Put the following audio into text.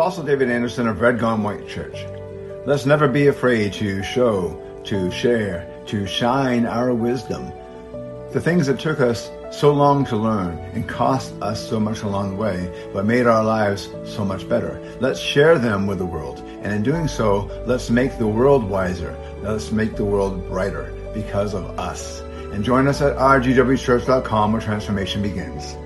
Apostle David Anderson of Red Gone White Church. Let's never be afraid to show, to share, to shine our wisdom. The things that took us so long to learn and cost us so much along the way, but made our lives so much better. Let's share them with the world. And in doing so, let's make the world wiser. Let's make the world brighter because of us. And join us at rgwchurch.com where transformation begins.